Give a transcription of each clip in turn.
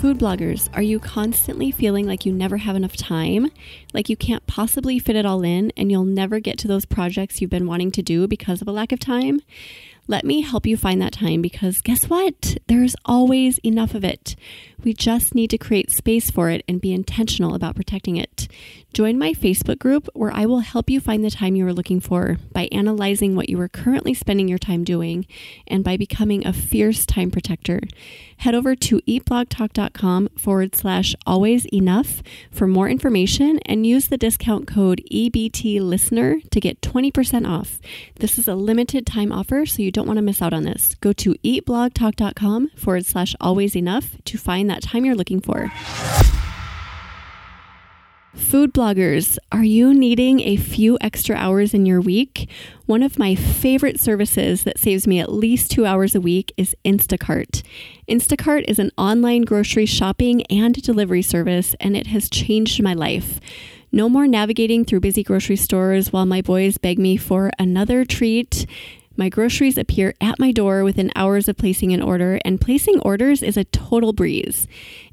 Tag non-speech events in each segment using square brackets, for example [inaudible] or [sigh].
Food bloggers, are you constantly feeling like you never have enough time? Like you can't possibly fit it all in and you'll never get to those projects you've been wanting to do because of a lack of time? Let me help you find that time because guess what? There's always enough of it. We just need to create space for it and be intentional about protecting it. Join my Facebook group where I will help you find the time you are looking for by analyzing what you are currently spending your time doing and by becoming a fierce time protector. Head over to eatblogtalk.com forward slash always enough for more information and use the discount code EBT listener to get 20% off. This is a limited time offer, so you don't want to miss out on this. Go to eatblogtalk.com forward slash always enough to find that time you're looking for. Food bloggers, are you needing a few extra hours in your week? One of my favorite services that saves me at least two hours a week is Instacart. Instacart is an online grocery shopping and delivery service, and it has changed my life. No more navigating through busy grocery stores while my boys beg me for another treat. My groceries appear at my door within hours of placing an order, and placing orders is a total breeze.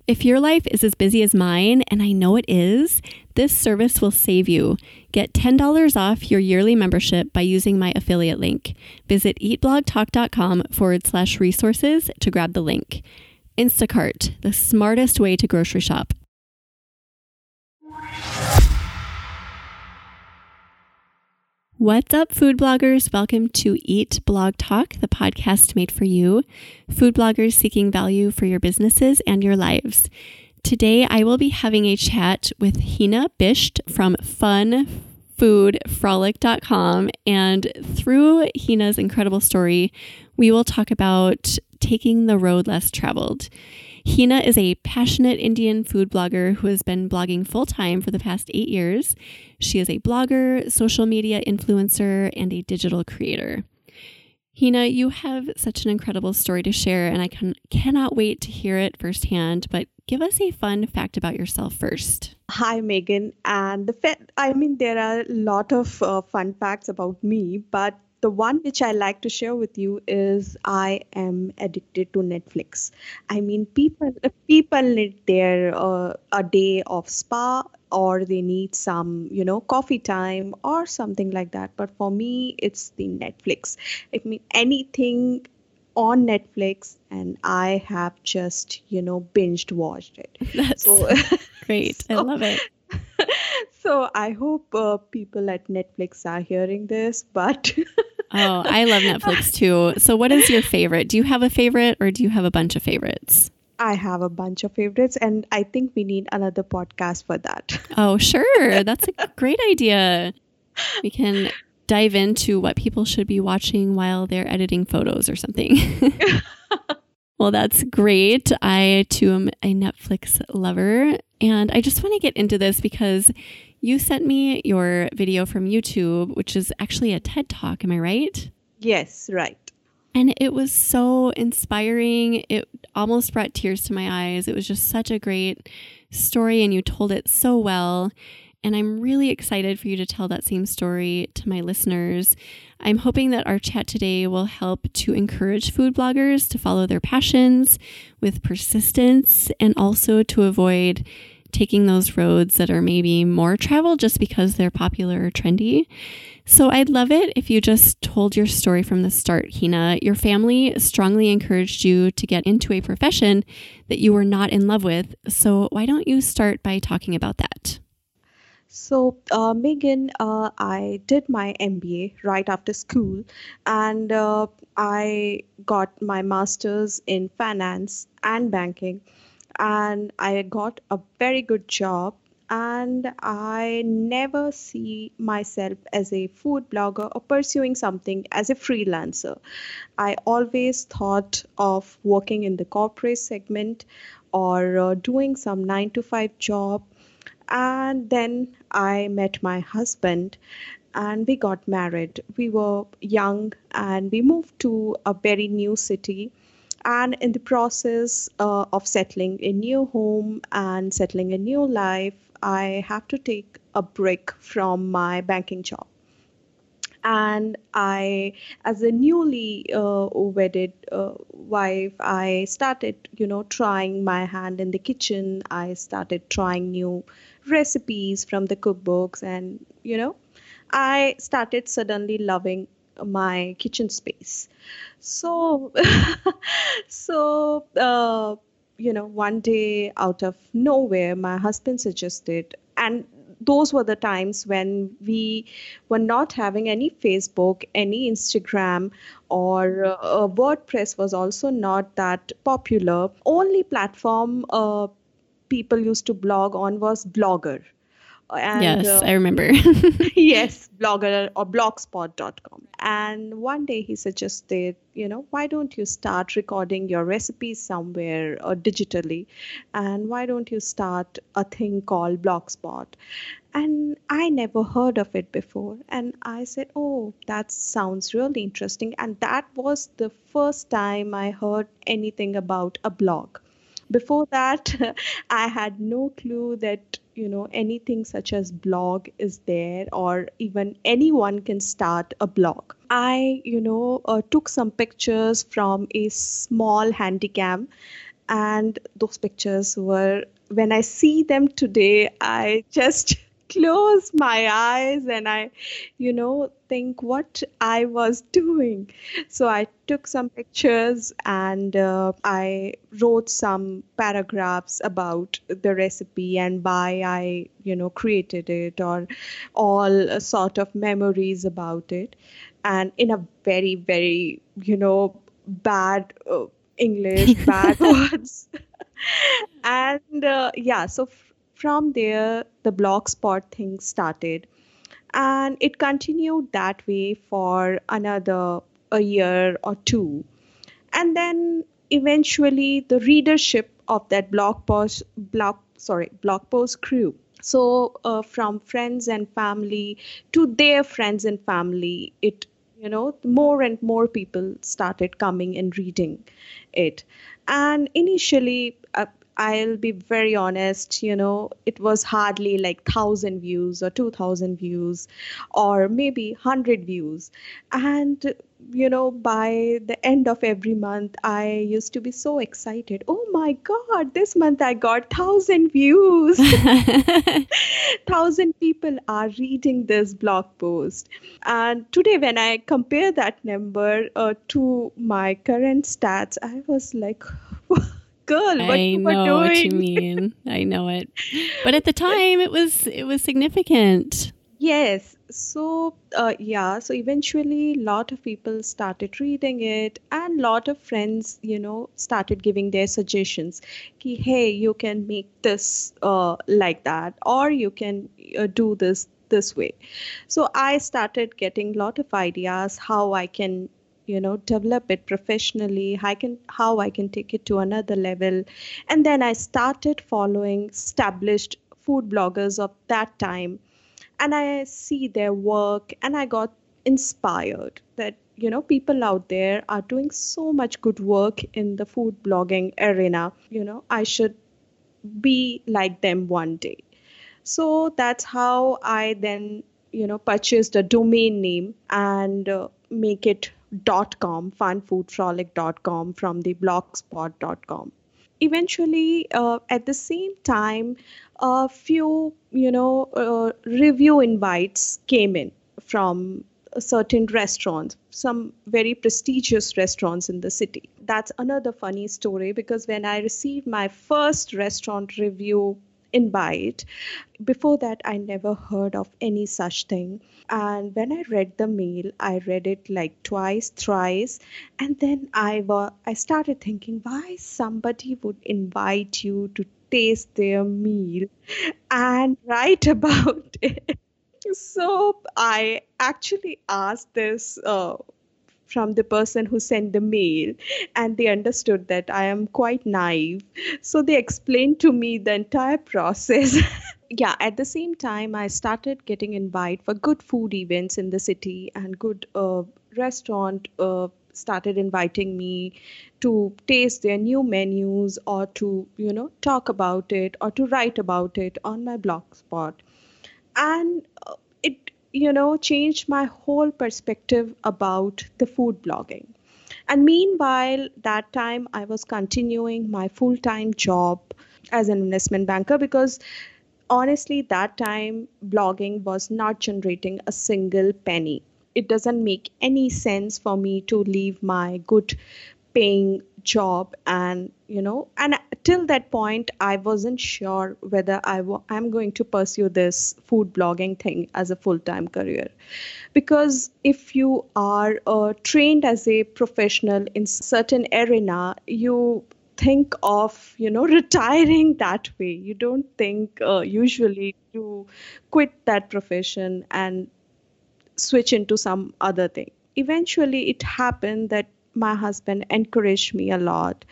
If your life is as busy as mine, and I know it is, this service will save you. Get $10 off your yearly membership by using my affiliate link. Visit eatblogtalk.com forward slash resources to grab the link. Instacart, the smartest way to grocery shop. What's up, food bloggers? Welcome to Eat Blog Talk, the podcast made for you, food bloggers seeking value for your businesses and your lives. Today, I will be having a chat with Hina Bisht from funfoodfrolic.com. And through Hina's incredible story, we will talk about taking the road less traveled. Hina is a passionate Indian food blogger who has been blogging full time for the past eight years. She is a blogger, social media influencer, and a digital creator. Hina, you have such an incredible story to share, and I can, cannot wait to hear it firsthand. But give us a fun fact about yourself first. Hi, Megan. And the I mean, there are a lot of uh, fun facts about me, but the one which I like to share with you is I am addicted to Netflix. I mean, people people need their uh, a day of spa or they need some you know coffee time or something like that. But for me, it's the Netflix. I mean, anything on Netflix, and I have just you know binged watched it. [laughs] That's so great. [laughs] so, I love it. [laughs] so I hope uh, people at Netflix are hearing this, but. [laughs] oh, I love Netflix too. So, what is your favorite? Do you have a favorite or do you have a bunch of favorites? I have a bunch of favorites, and I think we need another podcast for that. [laughs] Oh, sure. That's a great idea. We can dive into what people should be watching while they're editing photos or something. [laughs] well, that's great. I too am a Netflix lover. And I just want to get into this because you sent me your video from YouTube, which is actually a TED Talk. Am I right? Yes, right. And it was so inspiring. It almost brought tears to my eyes. It was just such a great story, and you told it so well. And I'm really excited for you to tell that same story to my listeners. I'm hoping that our chat today will help to encourage food bloggers to follow their passions with persistence and also to avoid taking those roads that are maybe more traveled just because they're popular or trendy. So I'd love it if you just told your story from the start, Hina. Your family strongly encouraged you to get into a profession that you were not in love with. So why don't you start by talking about that? So, uh, Megan, uh, I did my MBA right after school, and uh, I got my master's in finance and banking and I got a very good job and I never see myself as a food blogger or pursuing something as a freelancer. I always thought of working in the corporate segment or uh, doing some 9 to 5 job And then I met my husband and we got married. We were young and we moved to a very new city. And in the process uh, of settling a new home and settling a new life, I have to take a break from my banking job and i as a newly uh, wedded uh, wife i started you know trying my hand in the kitchen i started trying new recipes from the cookbooks and you know i started suddenly loving my kitchen space so [laughs] so uh, you know one day out of nowhere my husband suggested and those were the times when we were not having any Facebook, any Instagram, or uh, WordPress was also not that popular. Only platform uh, people used to blog on was Blogger. And, yes, uh, I remember. [laughs] [laughs] yes, blogger or blogspot.com. And one day he suggested, you know, why don't you start recording your recipes somewhere or digitally? And why don't you start a thing called Blogspot? And I never heard of it before. And I said, oh, that sounds really interesting. And that was the first time I heard anything about a blog before that [laughs] i had no clue that you know anything such as blog is there or even anyone can start a blog. I you know uh, took some pictures from a small handycam and those pictures were when i see them today i just [laughs] close my eyes and I, you know, think what I was doing. So I took some pictures and uh, I wrote some paragraphs about the recipe and why I, you know, created it or all sort of memories about it. And in a very, very, you know, bad uh, English, bad [laughs] words. [laughs] and uh, yeah, so from there the blogspot thing started. And it continued that way for another a year or two. And then eventually the readership of that blog post blog sorry blog post grew. So uh, from friends and family to their friends and family it you know more and more people started coming and reading it. And initially I'll be very honest, you know, it was hardly like 1000 views or 2000 views or maybe 100 views. And, you know, by the end of every month, I used to be so excited. Oh my God, this month I got 1000 views. [laughs] 1000 people are reading this blog post. And today, when I compare that number uh, to my current stats, I was like, [laughs] girl, what I you know doing? what you [laughs] mean. I know it. But at the time, it was it was significant. Yes. So uh, yeah. So eventually, a lot of people started reading it, and a lot of friends, you know, started giving their suggestions. Ki, hey, you can make this uh, like that, or you can uh, do this this way. So I started getting a lot of ideas how I can you know develop it professionally i can how i can take it to another level. And then i started following established food bloggers of that time. And i see their work and i got inspired that you know people out there are doing so much good work in the food blogging arena. You know i should be like them one day. So that's how i then you know purchased a domain name and uh, make it dot com dot com from the blogspot dot com. eventually uh, at the same time a few you know uh, review invites came in from certain restaurants some very prestigious restaurants in the city that's another funny story because when i received my first restaurant review invite. Before that, I never heard of any such thing. And when I read the mail, I read it like twice, thrice, and then I wa- I started thinking, why somebody would invite you to taste their meal and [laughs] write about it. So I actually asked this uh, from the person who sent the mail and they understood that I am quite naive. So they explained to me the entire process. [laughs] yeah, at the same time, I started getting invited for good food events in the city and good uh, restaurant uh, started inviting me to taste their new menus or to you know talk about it or to write about it on my blog spot and uh, you know changed my whole perspective about the food blogging. And meanwhile that time i was continuing my full-time job as an investment banker because honestly that time blogging was not generating a single penny. It doesn't make any sense for me to leave my good paying job and you know and till that point i wasn't sure whether i w- i'm going to pursue this food blogging thing as a full-time career. Because if you are uh, trained as a professional in certain arena you think of you know [laughs] retiring that way. You don't think uh, usually to quit that profession and switch into some other thing. Eventually, it happened that my husband encouraged me a lot,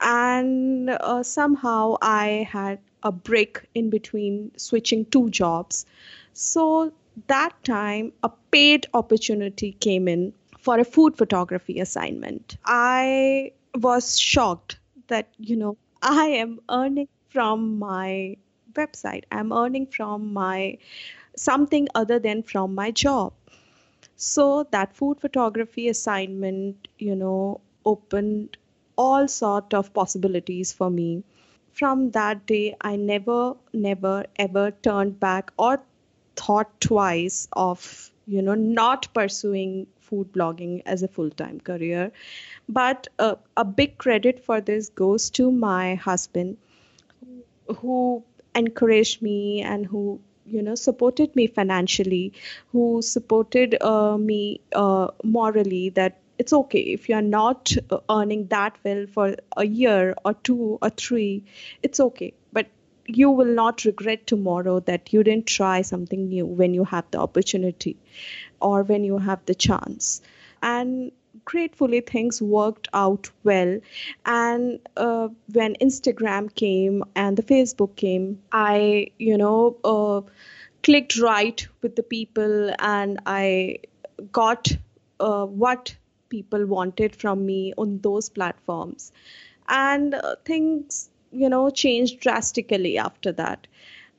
and uh, somehow I had a break in between switching two jobs. So that time, a paid opportunity came in for a food photography assignment. I was shocked that, you know, I am earning from my website, I'm earning from my something other than from my job so that food photography assignment you know opened all sort of possibilities for me. From that day i never never ever turned back or thought twice of you know not pursuing food blogging as a full-time career. But uh, a big credit for this goes to my husband who encouraged me and who you know supported me financially who supported uh, me uh, morally that it's okay. If you're not uh, earning that well for a year or two or three it's okay. But you will not regret tomorrow that you didn't try something new when you have the opportunity or when you have the chance. And gratefully things worked out well. And uh, when instagram came and the facebook came i you know uh, clicked right with the people and i got uh, what people wanted from me on those platforms. And uh, things you know changed drastically after that.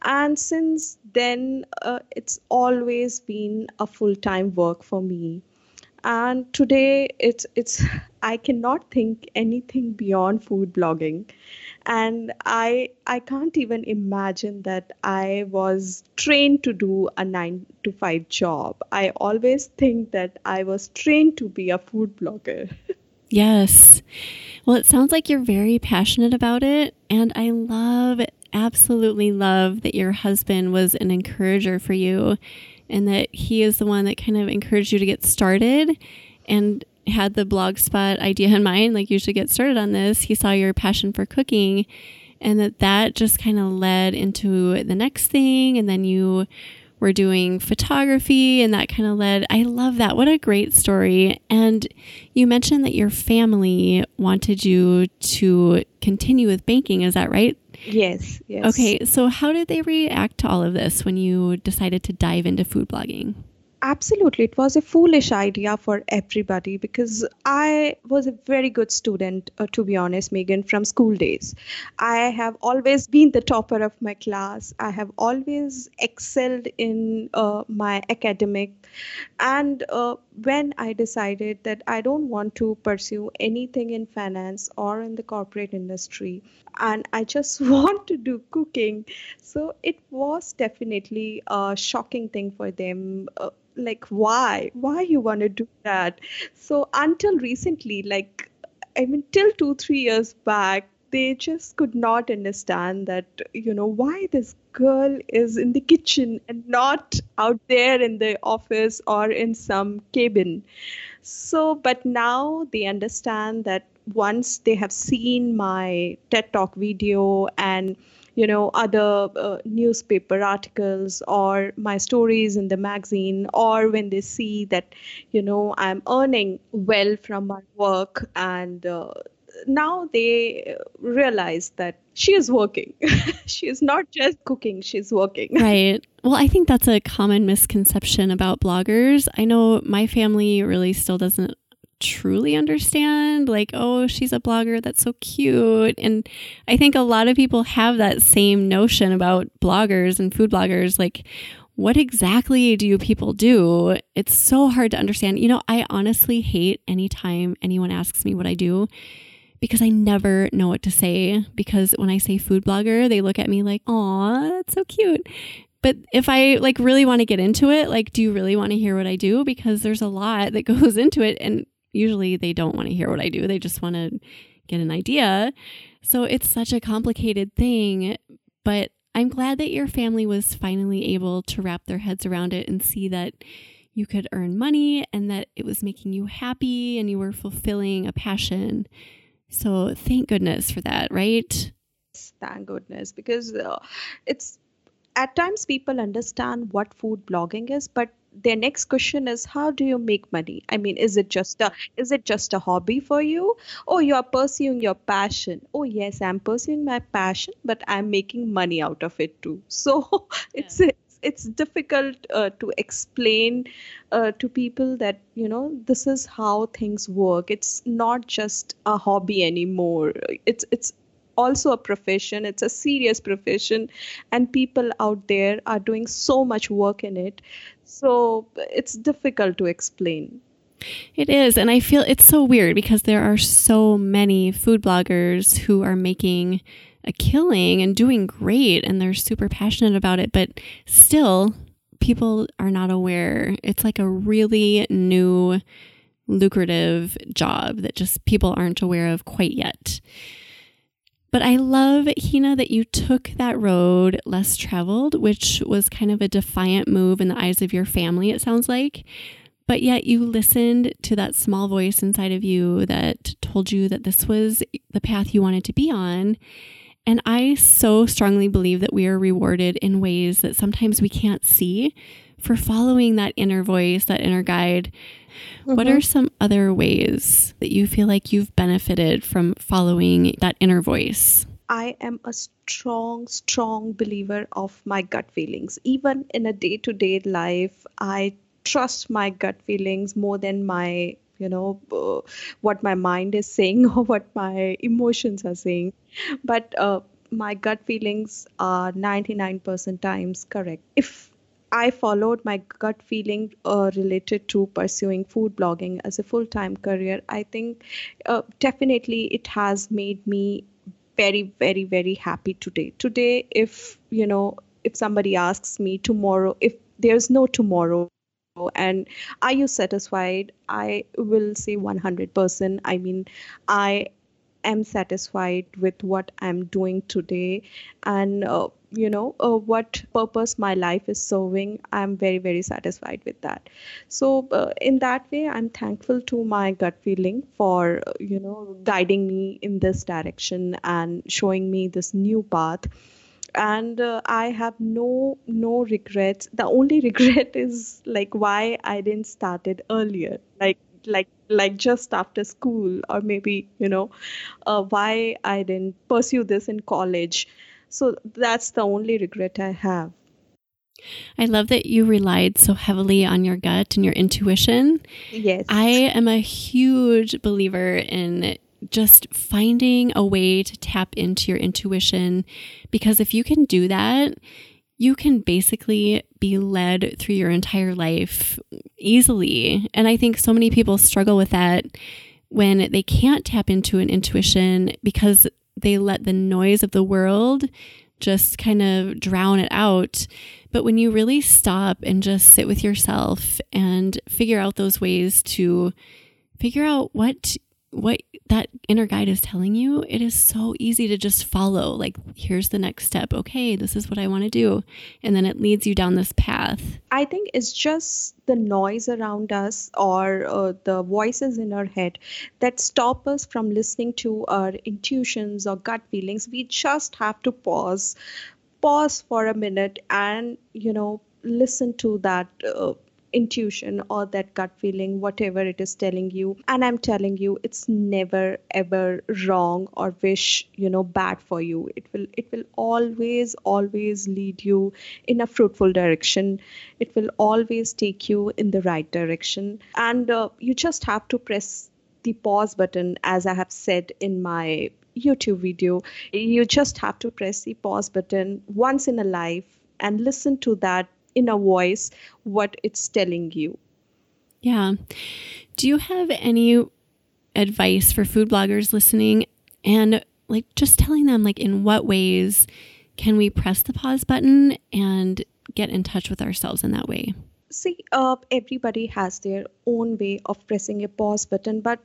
And since then uh, it's always been a full-time work for me and today it's it's i cannot think anything beyond food blogging. And i i can't even imagine that i was trained to do a 9 to 5 job. I always think that i was trained to be a food blogger. [laughs] Yes. Well it sounds like you're very passionate about it and i love absolutely love that your husband was an encourager for you and that he is the one that kind of encouraged you to get started and had the blogspot idea in mind like you should get started on this. He saw your passion for cooking and that that just kind of led into the next thing. And then you were doing photography and that kind of led i love that. What a great story. And you mentioned that your family wanted you to continue with banking. Is that right Yes, yes. Okay, so how did they react to all of this when you decided to dive into food blogging? Absolutely. It was a foolish idea for everybody because I was a very good student, uh, to be honest, Megan, from school days. I have always been the topper of my class. I have always excelled in uh, my academic. And uh, when I decided that I don't want to pursue anything in finance or in the corporate industry, and I just [laughs] want to do cooking, so it was definitely a shocking thing for them uh, like why? Why you want to do that? So until recently like i mean till 2 3 years back they just could not understand that you know why this girl is in the kitchen and not out there in the office or in some cabin. So but now they understand that once they have seen my ted talk video and you know other uh, newspaper articles or my stories in the magazine or when they see that you know i'm earning well from my work and uh, now they realize that she is working. [laughs] she is not just cooking, she's working. [laughs] Right. Well, I think that's a common misconception about bloggers. I know my family really still doesn't truly understand like oh she's a blogger that's so cute and i think a lot of people have that same notion about bloggers and food bloggers like what exactly do people do it's so hard to understand you know i honestly hate anytime anyone asks me what i do because I never know what to say. Because when I say food blogger, they look at me like, "Aw, that's so cute." But if I like really want to get into it, like, do you really want to hear what I do? Because there's a lot that [laughs] goes into it, and usually they don't want to hear what I do. They just want to get an idea. So it's such a complicated thing. But I'm glad that your family was finally able to wrap their heads around it and see that you could earn money and that it was making you happy and you were fulfilling a passion so thank goodness for that, right? Thank goodness, because uh, it's at times people understand what food blogging is, but their next question is how do you make money? I mean is it just a is it just a hobby for you? Or you are pursuing your passion. Oh yes i'm pursuing my passion but i'm making money out of it too. So [laughs] it's yeah it's difficult uh, to explain uh, to people that you know this is how things work. It's not just a hobby anymore. It's it's also a profession. It's a serious profession. And people out there are doing so much work in it. So it's difficult to explain. It is. And I feel it's so weird because there are so many food bloggers who are making a killing and doing great and they're super passionate about it, but still people are not aware. It's like a really new lucrative job that just people aren't aware of quite yet. But I love, Hina, that you took that road less traveled, which was kind of a defiant move in the eyes of your family, it sounds like. But yet you listened to that small voice inside of you that told you that this was the path you wanted to be on. And I so strongly believe that we are rewarded in ways that sometimes we can't see for following that inner voice, that inner guide. Mm-hmm. What are some other ways that you feel like you've benefited from following that inner voice? I am a strong, strong believer of my gut feelings. Even in a day to day life, I trust my gut feelings more than my you know uh, what my mind is saying [laughs] or what my emotions are saying but uh, my gut feelings are 99% times correct if I followed my gut feeling uh, related to pursuing food blogging as a full time career. I think uh, definitely it has made me very, very, very happy today. Today, if you know, if somebody asks me tomorrow, if there's no tomorrow, and are you satisfied? I will say 100% i mean i am satisfied with what i'm doing today. And uh, you know uh, what purpose my life is serving i'm very very satisfied with that. So uh, in that way i'm thankful to my gut feeling for uh, you know guiding me in this direction and showing me this new path and uh, i have no no regrets the only [laughs] regret is like why i didn't start it earlier like like like just after school or maybe you know uh, why i didn't pursue this in college so that's the only regret i have I love that you relied so heavily on your gut and your intuition. Yes. I am a huge believer in just finding a way to tap into your intuition. Because if you can do that, you can basically be led through your entire life easily. And I think so many people struggle with that when they can't tap into an intuition because they let the noise of the world just kind of drown it out. But when you really stop and just sit with yourself and figure out those ways to figure out what what that inner guide is telling you, it is so easy to just follow. Like, here's the next step. Okay, this is what I want to do. And then it leads you down this path. I think it's just the noise around us or uh, the voices in our head that stop us from listening to our intuitions or gut feelings. We just have to pause, pause for a minute and, you know, listen to that. Uh, intuition or that gut feeling whatever it is telling you. And i'm telling you it's never ever wrong or wish you know bad for you. It will it will always always lead you in a fruitful direction. It will always take you in the right direction. And uh, you just have to press the pause button as i have said in my youtube video. You just have to press the pause button once in a life and listen to that in a voice what it's telling you. Yeah. Do you have any advice for food bloggers listening and like just telling them like in what ways can we press the pause button and get in touch with ourselves in that way? See, uh, everybody has their own way of pressing a pause button, but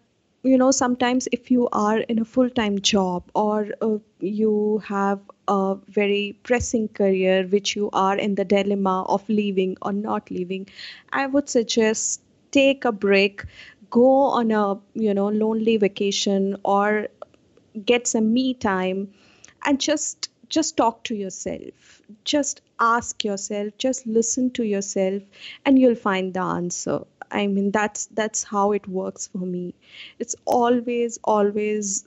you know sometimes if you are in a full-time job or uh, you have a very pressing career which you are in the dilemma of leaving or not leaving i would suggest take a break go on a you know lonely vacation or get some me time and just just talk to yourself. Just ask yourself just listen to yourself and you'll find the answer I mean that's that's how it works for me. It's always always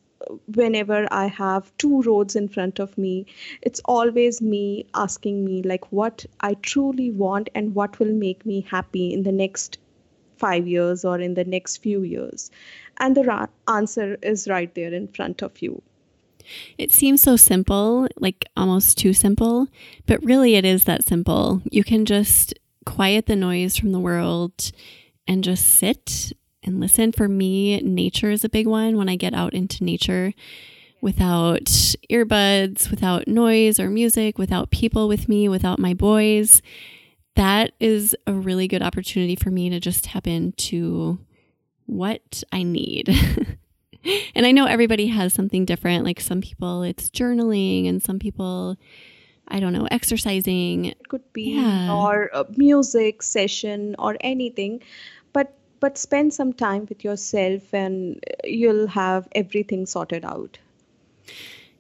whenever I have two roads in front of me, it's always me asking me like what I truly want and what will make me happy in the next five years or in the next few years. And the ra- answer is right there in front of you. It seems so simple, like almost too simple, but really it is that simple. You can just quiet the noise from the world and just sit and listen. For me, nature is a big one when I get out into nature without earbuds, without noise or music, without people with me, without my boys. That is a really good opportunity for me to just tap into what I need. [laughs] and I know everybody has something different. Like some people, it's journaling, and some people, I don't know, exercising. It could be yeah. or a music session or anything but but spend some time with yourself and you'll have everything sorted out.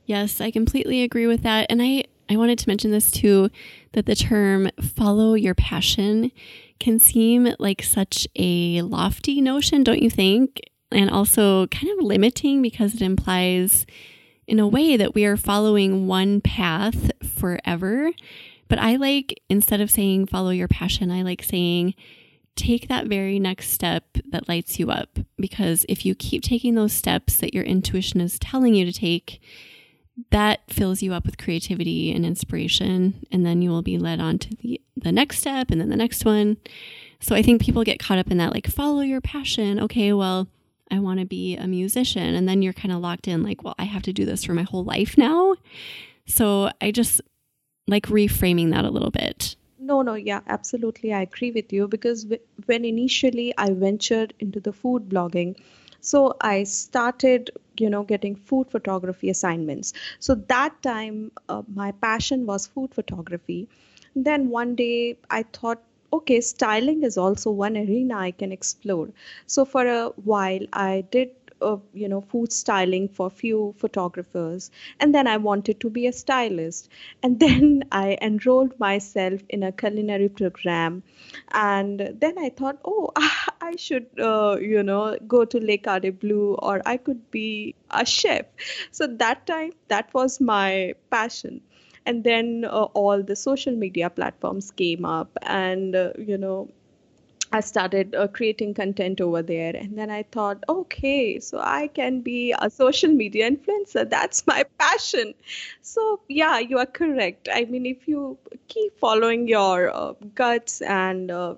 Yes, I completely agree with that. And I, I wanted to mention this too that the term follow your passion can seem like such a lofty notion, don't you think? And also kind of limiting because it implies, in a way, that we are following one path forever. But I like, instead of saying follow your passion, I like saying take that very next step that lights you up. Because if you keep taking those steps that your intuition is telling you to take, that fills you up with creativity and inspiration. And then you will be led on to the, the next step and then the next one. So I think people get caught up in that, like, follow your passion. Okay, well, I want to be a musician. And then you're kind of locked in, like, well, I have to do this for my whole life now. So I just like reframing that a little bit. No, no, yeah, absolutely. I agree with you because when initially I ventured into the food blogging, so I started, you know, getting food photography assignments. So that time, uh, my passion was food photography. Then one day I thought, okay, styling is also one arena I can explore. So for a while, I did uh, you know food styling for a few photographers. And then i wanted to be a stylist. And [laughs] then i enrolled myself in a culinary program. And then i thought oh [laughs] i should uh, you know go to Le Cordon Bleu or i could be a chef. So that time that was my passion. And then uh, all the social media platforms came up and uh, you know I started uh, creating content over there. And then I thought, okay, so I can be a social media influencer. That's my [laughs] passion. So, yeah, you are correct. I mean, if you keep following your uh, guts and uh,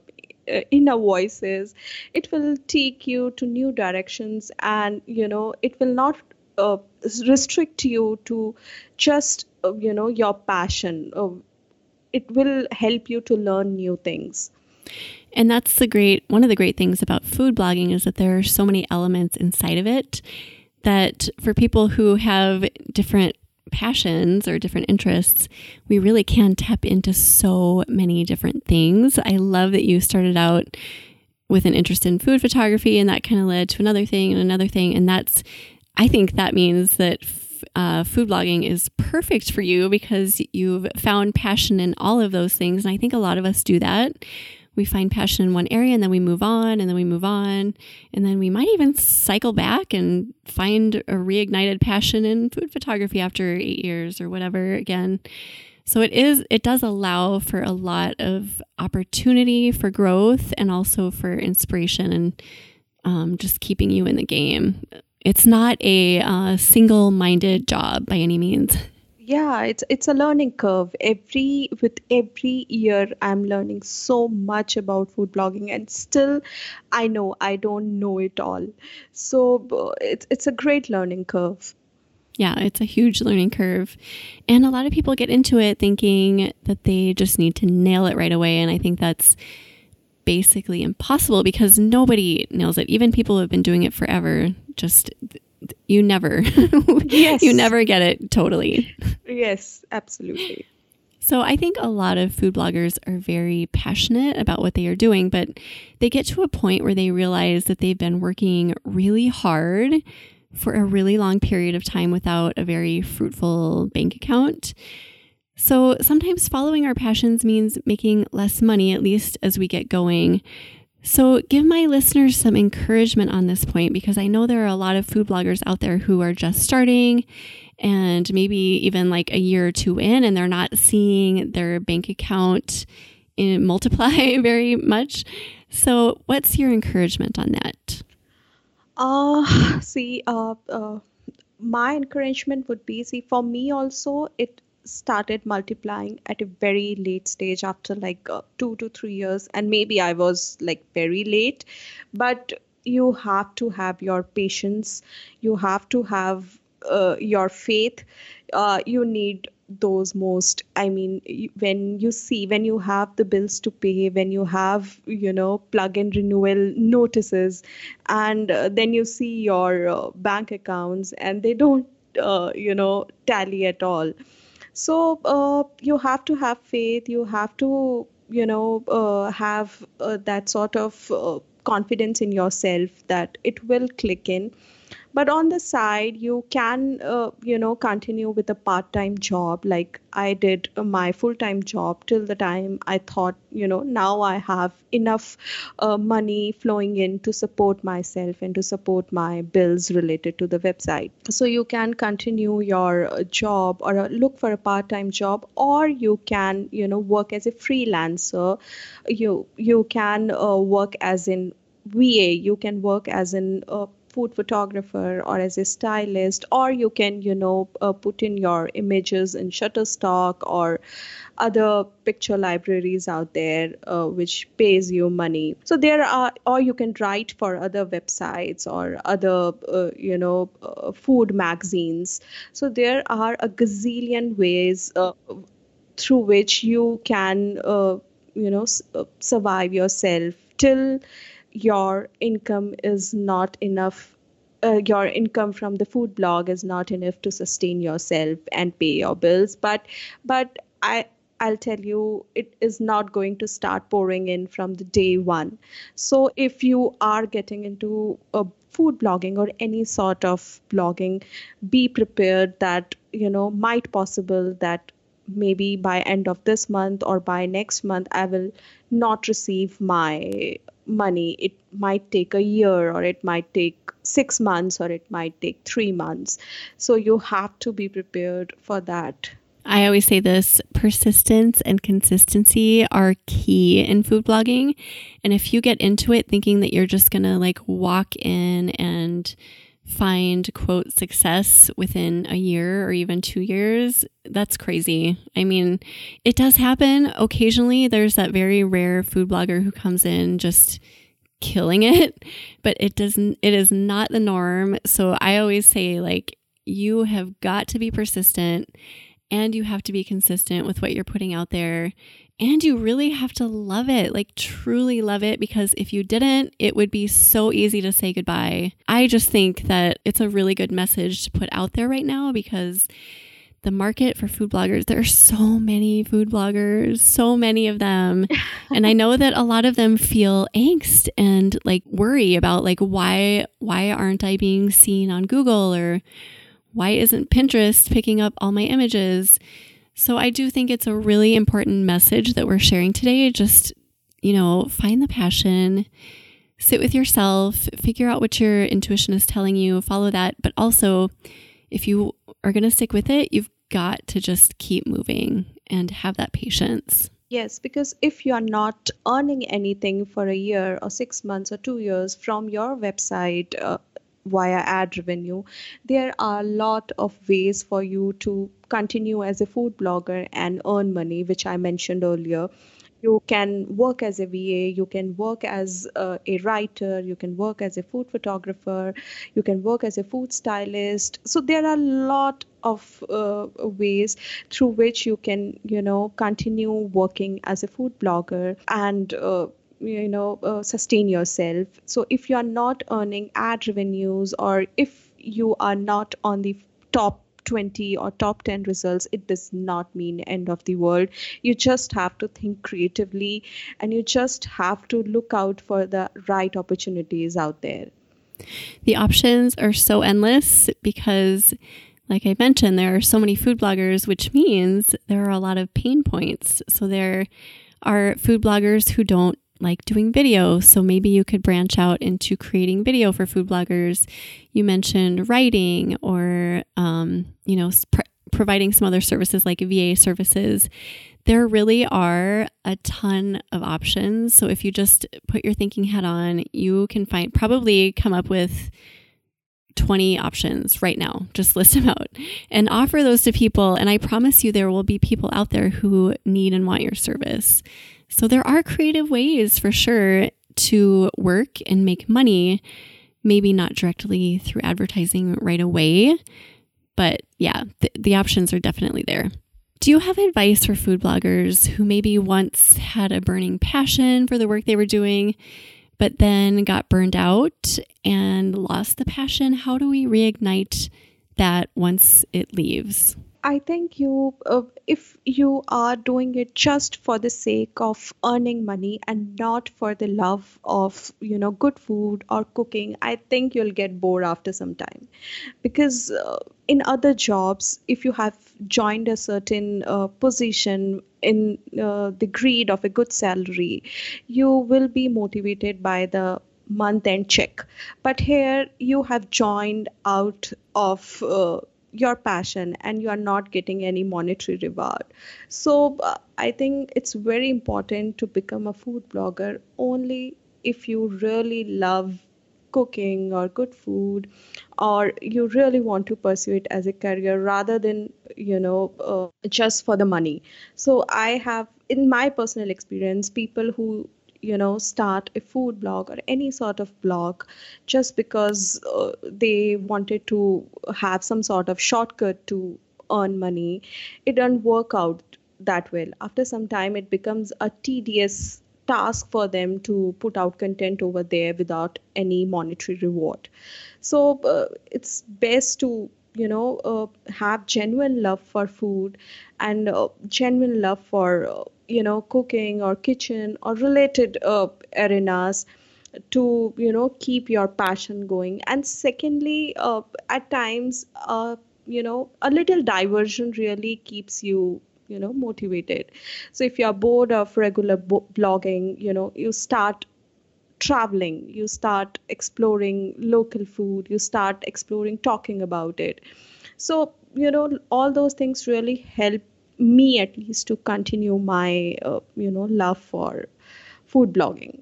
uh inner voices, it will take you to new directions and, you know, it will not uh, restrict you to just, uh, you know, your passion. it will help you to learn new things. And that's the great one of the great things about food blogging is that there are so many elements inside of it that for people who have different passions or different interests, we really can tap into so many different things. I love that you started out with an interest in food photography and that kind of led to another thing and another thing. And that's, I think that means that uh, food blogging is perfect for you because you've found passion in all of those things. And I think a lot of us do that we find passion in one area and then we move on and then we move on and then we might even cycle back and find a reignited passion in food photography after 8 years or whatever again. So it is it does allow for a lot of opportunity for growth and also for inspiration and um, just keeping you in the game. It's not a uh, single-minded job by any means yeah it's it's a learning curve every with every year i'm learning so much about food blogging and still i know i don't know it all so it's it's a great learning curve yeah, it's a huge learning curve. And a lot of people get into it thinking that they just need to nail it right away. And I think that's basically impossible because nobody nails it. Even people who have been doing it forever just you never [laughs] yes. you never get it totally. Yes, absolutely. So I think a lot of food bloggers are very passionate about what they are doing, but they get to a point where they realize that they've been working really hard for a really long period of time without a very fruitful bank account. So sometimes following our passions means making less money, at least as we get going. So, give my listeners some encouragement on this point because I know there are a lot of food bloggers out there who are just starting and maybe even like a year or two in, and they're not seeing their bank account in, [laughs] multiply very much. So, what's your encouragement on that? Uh, see, uh, uh, my encouragement would be see, for me also, it started multiplying at a very late stage after like uh, two to three years and maybe i was like very late. But you have to have your patience. You have to have uh, your faith. Uh, you need those most i mean when you see when you have the bills to pay when you have you know plug in renewal notices and uh, then you see your uh, bank accounts and they don't uh, you know tally at all so uh, you have to have faith. You have to you know uh, have uh, that sort of uh, confidence in yourself that it will click in but on the side you can uh, you know continue with a part-time job. Like i did my full-time job till the time i thought you know now i have enough uh, money flowing in to support myself and to support my bills related to the website. So you can continue your uh, job or uh, look for a part-time job or you can you know work as a freelancer. You you can uh, work as in VA, you can work as an uh, food photographer or as a stylist or you can you know uh, put in your images in shutterstock or other picture libraries out there uh, which pays you money. So there are or you can write for other websites or other uh, you know uh, food magazines. So there are a gazillion ways uh, through which you can uh, you know survive yourself till your income is not enough uh, your income from the food blog is not enough to sustain yourself and pay your bills but but i I'll tell you, it is not going to start pouring in from the day one. So, if you are getting into a food blogging or any sort of blogging, be prepared that you know might possible that maybe by end of this month or by next month I will not receive my money it might take a year or it might take six months or it might take three months so you have to be prepared for that I always say this persistence and consistency are key in food blogging. And if you get into it thinking that you're just going to like walk in and find quote success within a year or even two years, that's crazy. I mean, it does happen occasionally. There's that very rare food blogger who comes in just killing it, but it doesn't, it is not the norm. So I always say, like, you have got to be persistent and you have to be consistent with what you're putting out there And you really have to love it, like truly love it, because if you didn't, it would be so easy to say goodbye. I just think that it's a really good message to put out there right now because the market for food bloggers, there are so many food bloggers, so many of them. [laughs] and I know that a lot of them feel angst and like worry about like why why aren't I being seen on Google or why isn't Pinterest picking up all my images? So I do think it's a really important message that we're sharing today. Just, you know, find the passion, sit with yourself, figure out what your intuition is telling you, follow that. But also, if you are going to stick with it, you've got to just keep moving and have that patience. Yes, because if you are not earning anything for a year or six months or two years from your website, uh, via ad revenue there are a lot of ways for you to continue as a food blogger and earn money which i mentioned earlier you can work as a VA, you can work as a, writer, you can work as a food photographer, you can work as a food stylist. So there are a lot of uh, ways through which you can, you know, continue working as a food blogger and uh, you know uh, sustain yourself. So if you are not earning ad revenues or if you are not on the top 20 or top 10 results it does not mean end of the world. You just have to think creatively and you just have to look out for the right opportunities out there. The options are so endless because like I mentioned, there are so many food bloggers, which means there are a lot of pain points. So there are food bloggers who don't like doing video. So maybe you could branch out into creating video for food bloggers. You mentioned writing or, um, you know, pr- providing some other services like VA services. There really are a ton of options. So if you just put your thinking hat on, you can find probably come up with 20 options right now. Just list [laughs] them out and offer those to people. And I promise you, there will be people out there who need and want your service. So there are creative ways for sure to work and make money, maybe not directly through advertising right away, but yeah, th- the options are definitely there. Do you have advice for food bloggers who maybe once had a burning passion for the work they were doing, but then got burned out and lost the passion? How do we reignite that once it leaves? I think you, uh, if you are doing it just for the sake of earning money and not for the love of, you know, good food or cooking, I think you'll get bored after some time. Because uh, in other jobs, if you have joined a certain uh, position in uh, the greed of a good salary, you will be motivated by the month end check. But here you have joined out of uh, your passion and you are not getting any monetary reward. So uh, i think it's very important to become a food blogger only if you really love cooking or good food or you really want to pursue it as a career rather than you know uh, just for the money. So i have in my personal experience people who you know start a food blog or any sort of blog just because uh, they wanted to have some sort of shortcut to earn money. It doesn't work out that well. After some time it becomes a tedious task for them to put out content over there without any monetary reward. So uh, it's best to you know uh, have genuine love for food and uh, genuine love for uh, you know cooking or kitchen or related uh, arenas to you know keep your passion going. And secondly uh, at times uh, you know a little diversion really keeps you you know motivated. So if you're bored of regular bo- blogging you know you start traveling you start exploring local food you start exploring talking about it. So you know all those things really help me at least to continue my uh, you know love for food blogging.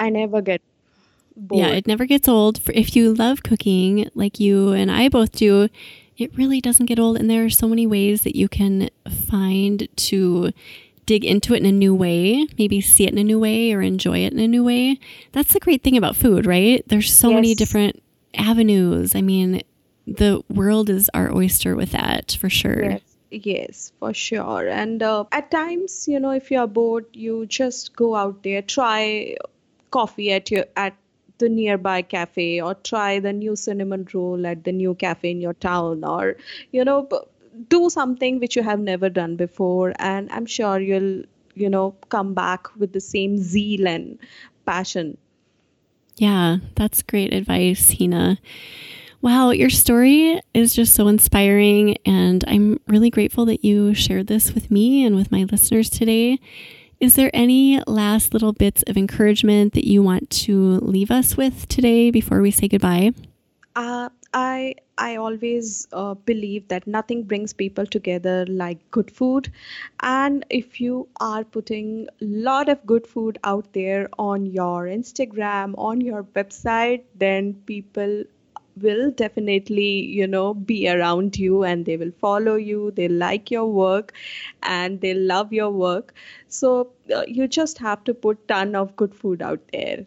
I never get bored. yeah it never gets old. For if you love cooking like you and i both do it really doesn't get old and there are so many ways that you can find to dig into it in a new way maybe see it in a new way or enjoy it in a new way. That's the great thing about food right? There's so yes. many different avenues. I mean the world is our oyster with that for sure. Yes Yes, for sure. And uh, at times, you know, if you're bored, you just go out there, try coffee at your at the nearby cafe, or try the new cinnamon roll at the new cafe in your town, or you know, do something which you have never done before, and I'm sure you'll you know come back with the same zeal and passion. Yeah, that's great advice, Hina. Wow, your story is just so inspiring, and I'm really grateful that you shared this with me and with my listeners today. Is there any last little bits of encouragement that you want to leave us with today before we say goodbye? Uh, I I always uh, believe that nothing brings people together like good food, and if you are putting a lot of good food out there on your Instagram, on your website, then people will definitely you know be around you and they will follow you they like your work and they love your work so uh, you just have to put ton of good food out there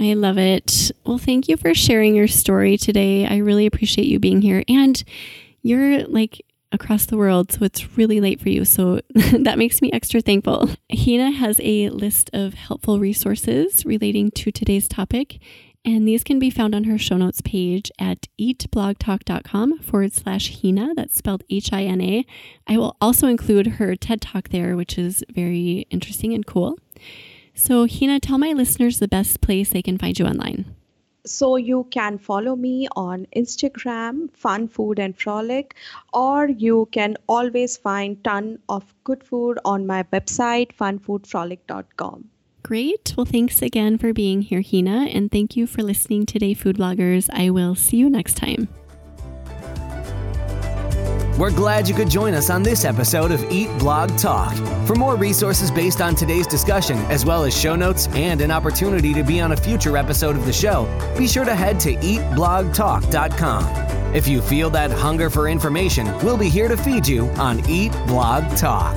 I love it. Well, thank you for sharing your story today. I really appreciate you being here. And you're like across the world, so it's really late for you. So [laughs] that makes me extra thankful. Hina has a list of helpful resources relating to today's topic, and these can be found on her show notes page at eatblogtalk.com forward slash Hina. That's spelled H I N A. I will also include her TED Talk there, which is very interesting and cool. So, Hina, tell my listeners the best place they can find you online. So you can follow me on Instagram, Fun Food and Frolic, or you can always find ton of good food on my website, funfoodfrolic.com. Great. Well, thanks again for being here, Hina, and thank you for listening today, food bloggers. I will see you next time. We're glad you could join us on this episode of Eat Blog Talk. For more resources based on today's discussion, as well as show notes and an opportunity to be on a future episode of the show, be sure to head to eatblogtalk.com. If you feel that hunger for information, we'll be here to feed you on Eat Blog Talk.